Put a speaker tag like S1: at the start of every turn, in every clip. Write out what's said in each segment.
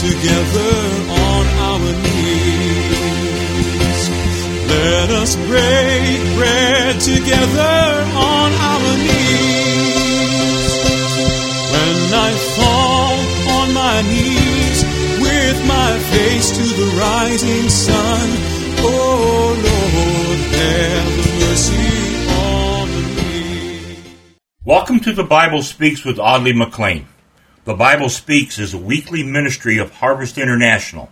S1: together on our knees. Let us break bread together on our knees. When I fall on my knees with my face to the rising sun, oh Lord, have mercy.
S2: Welcome to the Bible Speaks with Audley McLean. The Bible Speaks is a weekly ministry of Harvest International.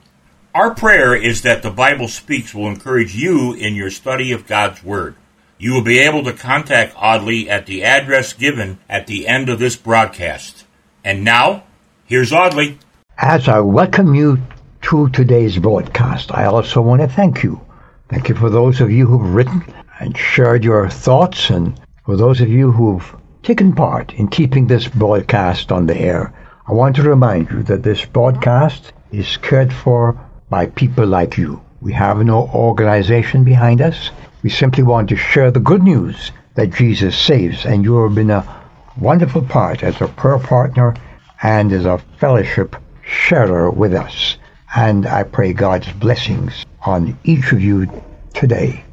S2: Our prayer is that the Bible Speaks will encourage you in your study of God's Word. You will be able to contact Audley at the address given at the end of this broadcast. And now, here's Audley.
S3: As I welcome you to today's broadcast, I also want to thank you. Thank you for those of you who've written and shared your thoughts, and for those of you who've taken part in keeping this broadcast on the air. I want to remind you that this broadcast is cared for by people like you. We have no organization behind us. We simply want to share the good news that Jesus saves, and you have been a wonderful part as a prayer partner and as a fellowship sharer with us. And I pray God's blessings on each of you today.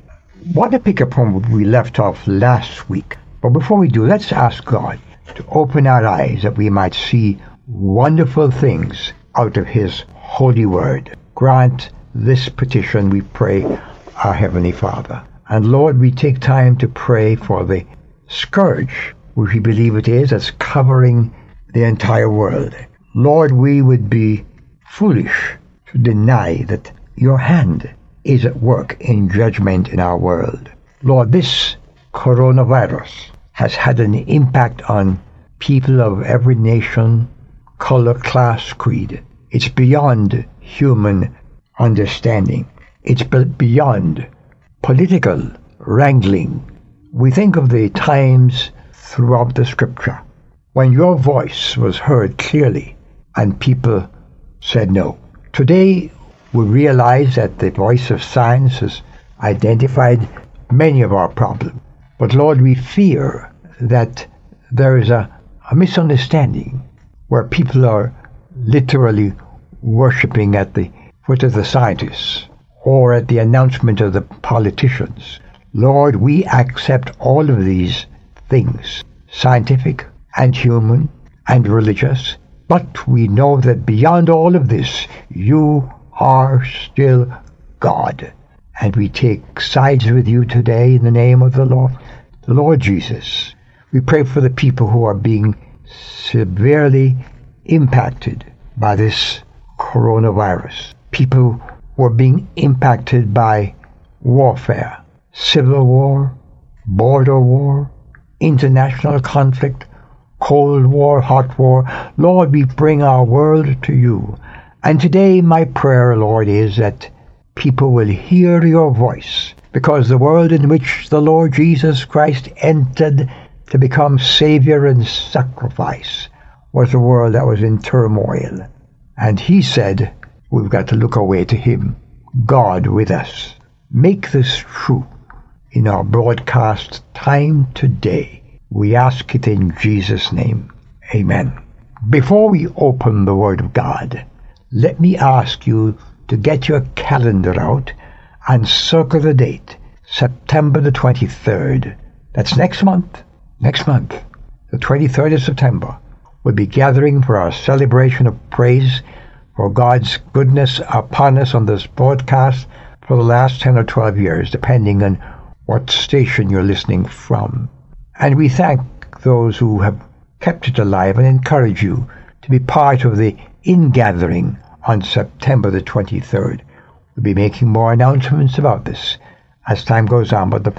S3: Want to pick up from where we left off last week. But before we do, let's ask God to open our eyes that we might see wonderful things out of His holy word. Grant this petition, we pray, our Heavenly Father. And Lord, we take time to pray for the scourge, which we believe it is, that's covering the entire world. Lord, we would be foolish to deny that your hand is at work in judgment in our world. Lord, this coronavirus has had an impact on people of every nation, color, class, creed. It's beyond human understanding. It's beyond political wrangling. We think of the times throughout the scripture when your voice was heard clearly and people said no. Today, we realize that the voice of science has identified many of our problems. But Lord, we fear that there is a, a misunderstanding where people are literally worshipping at the foot of the scientists or at the announcement of the politicians. Lord, we accept all of these things, scientific and human and religious, but we know that beyond all of this, you are still God. And we take sides with you today in the name of the Lord, the Lord Jesus. We pray for the people who are being severely impacted by this coronavirus. People were being impacted by warfare, civil war, border war, international conflict, cold war, hot war. Lord, we bring our world to you. And today my prayer, Lord, is that people will hear your voice because the world in which the Lord Jesus Christ entered to become Savior and sacrifice was a world that was in turmoil. And he said, we've got to look away to him, God with us. Make this true in our broadcast time today. We ask it in Jesus' name. Amen. Before we open the Word of God, let me ask you to get your calendar out and circle the date, September the 23rd. That's next month. Next month, the 23rd of September, we'll be gathering for our celebration of praise for God's goodness upon us on this broadcast for the last 10 or 12 years, depending on what station you're listening from. And we thank those who have kept it alive and encourage you to be part of the ingathering on September the 23rd. We'll be making more announcements about this as time goes on, but the,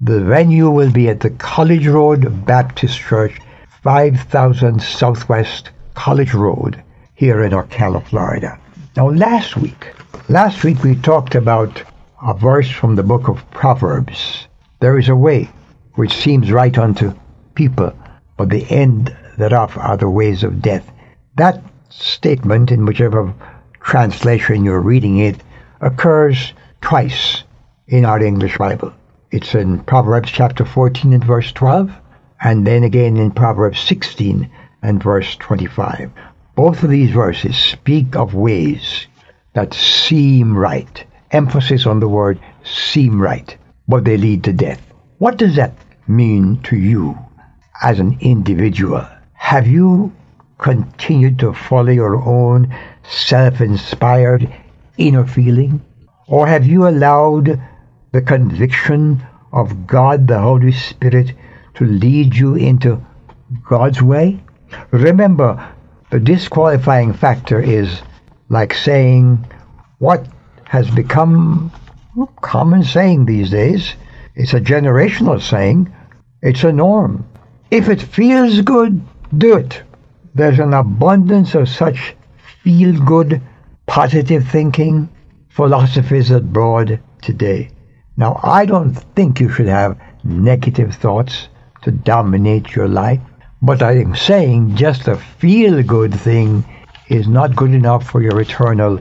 S3: the venue will be at the College Road Baptist Church, 5000 Southwest College Road, here in Ocala, Florida. Now, last week, last week we talked about a verse from the book of Proverbs. There is a way which seems right unto people, but the end thereof are the ways of death. That statement, in whichever translation you're reading it, occurs twice in our English Bible. It's in Proverbs chapter 14 and verse 12, and then again in Proverbs 16 and verse 25. Both of these verses speak of ways that seem right. Emphasis on the word seem right, but they lead to death. What does that mean to you as an individual? Have you continued to follow your own self-inspired inner feeling? Or have you allowed the conviction of God the Holy Spirit to lead you into God's way? Remember, the disqualifying factor is like saying what has become common saying these days. It's a generational saying. It's a norm. If it feels good, do it. There's an abundance of such feel good, positive thinking philosophies abroad today. Now, I don't think you should have negative thoughts to dominate your life, but I am saying just a feel good thing is not good enough for your eternal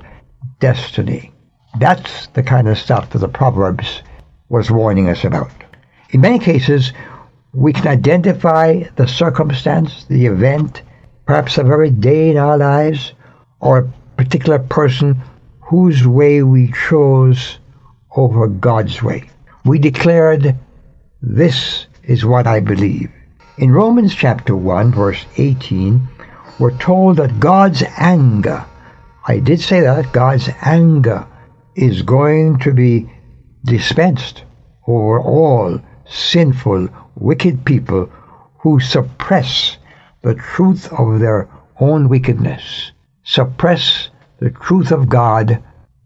S3: destiny. That's the kind of stuff that the Proverbs was warning us about. In many cases, we can identify the circumstance, the event, perhaps a very day in our lives, or a particular person whose way we chose over God's way. We declared, This is what I believe. In Romans chapter 1, verse 18, we're told that God's anger, I did say that, God's anger is going to be dispensed over all sinful, wicked people who suppress the truth of their own wickedness, suppress the truth of God,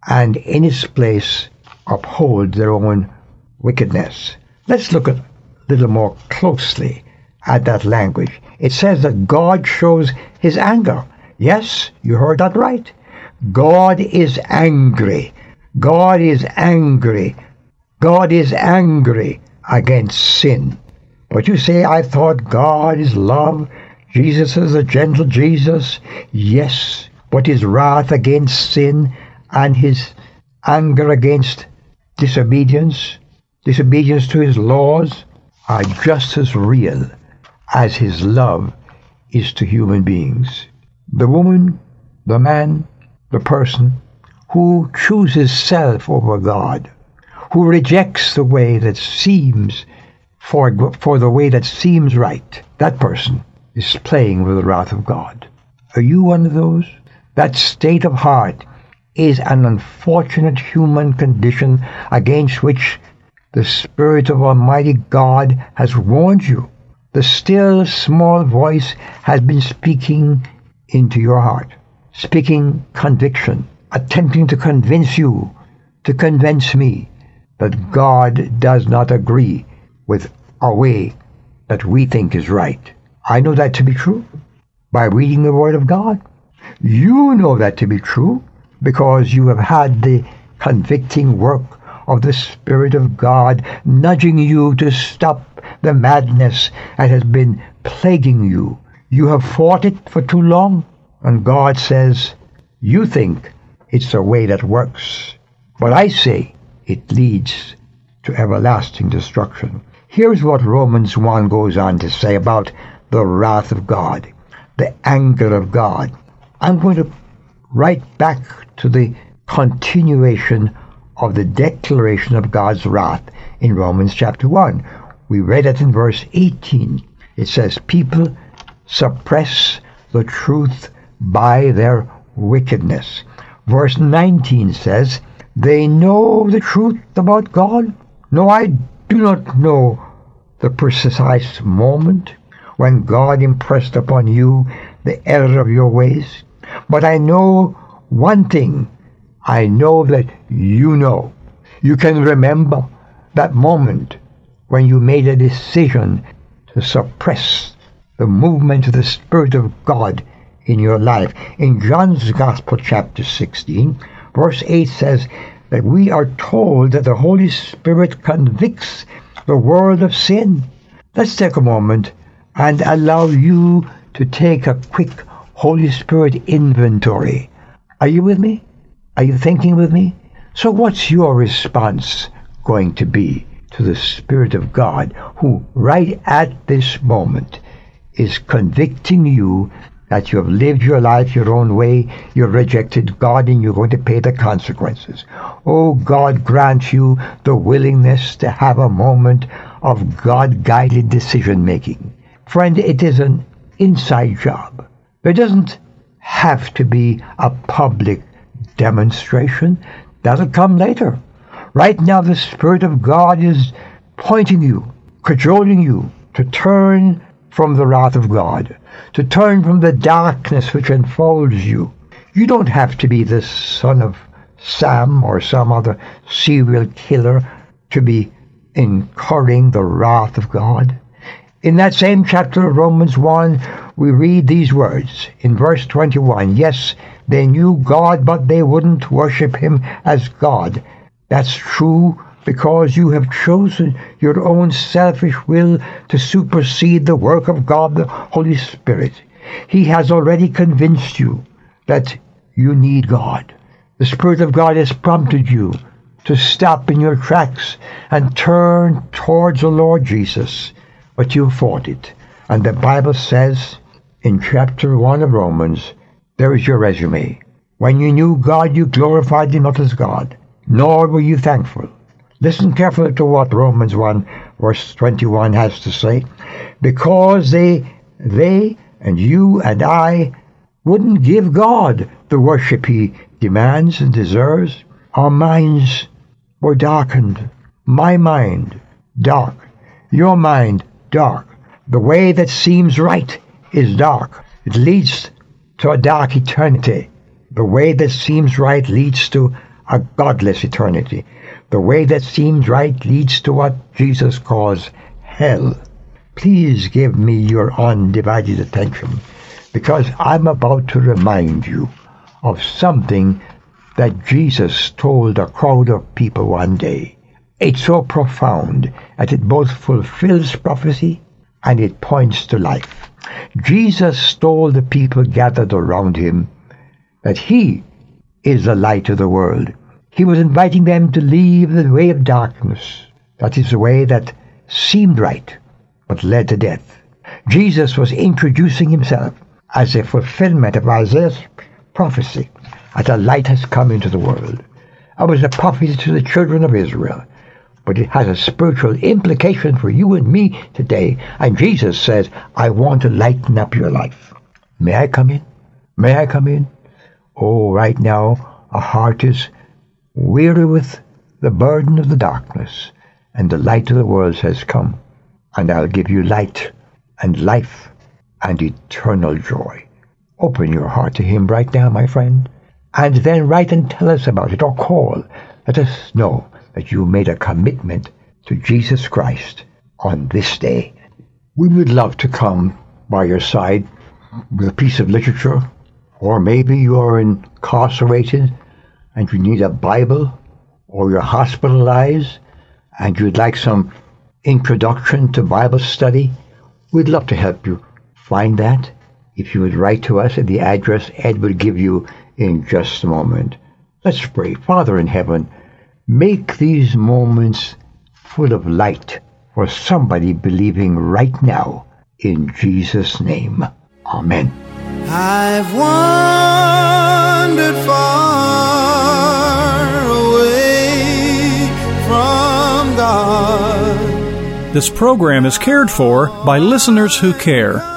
S3: and in its place uphold their own wickedness. Let's look a little more closely at that language. It says that God shows his anger. Yes, you heard that right. God is angry. God is angry. God is angry against sin. But you say, I thought God is love. Jesus is a gentle Jesus. Yes, but his wrath against sin and his anger against disobedience, disobedience to his laws, are just as real as his love is to human beings. The woman, the man, the person who chooses self over God, who rejects the way that seems for, for the way that seems right, that person is playing with the wrath of God. Are you one of those? That state of heart is an unfortunate human condition against which the Spirit of Almighty God has warned you. The still small voice has been speaking into your heart, speaking conviction, attempting to convince you, to convince me that God does not agree with a way that we think is right. I know that to be true by reading the Word of God. You know that to be true because you have had the convicting work of the Spirit of God nudging you to stop the madness that has been plaguing you. You have fought it for too long, and God says, You think it's a way that works, but I say it leads to everlasting destruction. Here's what Romans 1 goes on to say about the wrath of God, the anger of God. I'm going to right back to the continuation of the declaration of God's wrath in Romans chapter 1. We read it in verse 18. It says, People suppress the truth by their wickedness. Verse 19 says, They know the truth about God. No, I do not know the precise moment when God impressed upon you the error of your ways. But I know one thing. I know that you know. You can remember that moment when you made a decision to suppress the movement of the Spirit of God in your life. In John's Gospel, chapter 16, verse 8 says that we are told that the Holy Spirit convicts the world of sin. Let's take a moment and allow you to take a quick Holy Spirit inventory. Are you with me? Are you thinking with me? So what's your response going to be to the Spirit of God who right at this moment is convicting you that you have lived your life your own way, you've rejected God, and you're going to pay the consequences. Oh, God grant you the willingness to have a moment of God guided decision making. Friend, it is an inside job. There doesn't have to be a public demonstration. That'll come later. Right now, the Spirit of God is pointing you, cajoling you to turn from the wrath of God, to turn from the darkness which enfolds you. You don't have to be the son of Sam or some other serial killer to be incurring the wrath of God. In that same chapter of Romans 1, we read these words in verse 21 Yes, they knew God, but they wouldn't worship Him as God. That's true because you have chosen your own selfish will to supersede the work of God the Holy Spirit. He has already convinced you that you need God. The Spirit of God has prompted you to stop in your tracks and turn towards the Lord Jesus, but you fought it. And the Bible says in chapter 1 of Romans, there is your resume. When you knew God, you glorified Him not as God, nor were you thankful. Listen carefully to what Romans 1 verse 21 has to say. Because they, they and you and I wouldn't give God the worship He demands and deserves, our minds were darkened. My mind, dark. Your mind, dark. The way that seems right is dark. It leads to a dark eternity. The way that seems right leads to a godless eternity. The way that seems right leads to what Jesus calls hell. Please give me your undivided attention because I'm about to remind you of something that Jesus told a crowd of people one day. It's so profound that it both fulfills prophecy and it points to life. Jesus told the people gathered around him that he is the light of the world. He was inviting them to leave the way of darkness. That is the way that seemed right, but led to death. Jesus was introducing himself as a fulfillment of Isaiah's prophecy that a light has come into the world. I was a prophecy to the children of Israel, but it has a spiritual implication for you and me today. And Jesus says, I want to lighten up your life. May I come in? May I come in? Oh, right now, our heart is weary with the burden of the darkness, and the light of the world has come, and I'll give you light and life and eternal joy. Open your heart to Him right now, my friend, and then write and tell us about it, or call. Let us know that you made a commitment to Jesus Christ on this day. We would love to come by your side with a piece of literature, or maybe you are incarcerated and you need a Bible or you're hospitalized and you'd like some introduction to Bible study, we'd love to help you find that. If you would write to us at the address Ed will give you in just a moment. Let's pray. Father in heaven, make these moments full of light for somebody believing right now in Jesus' name. Amen.
S4: I've wandered far away from God.
S5: This program is cared for by listeners who care.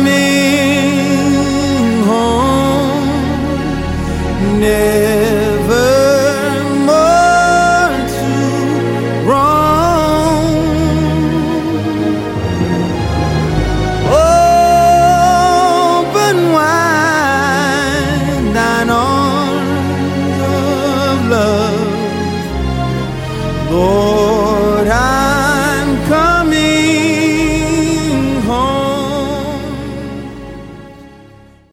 S5: coming home. Never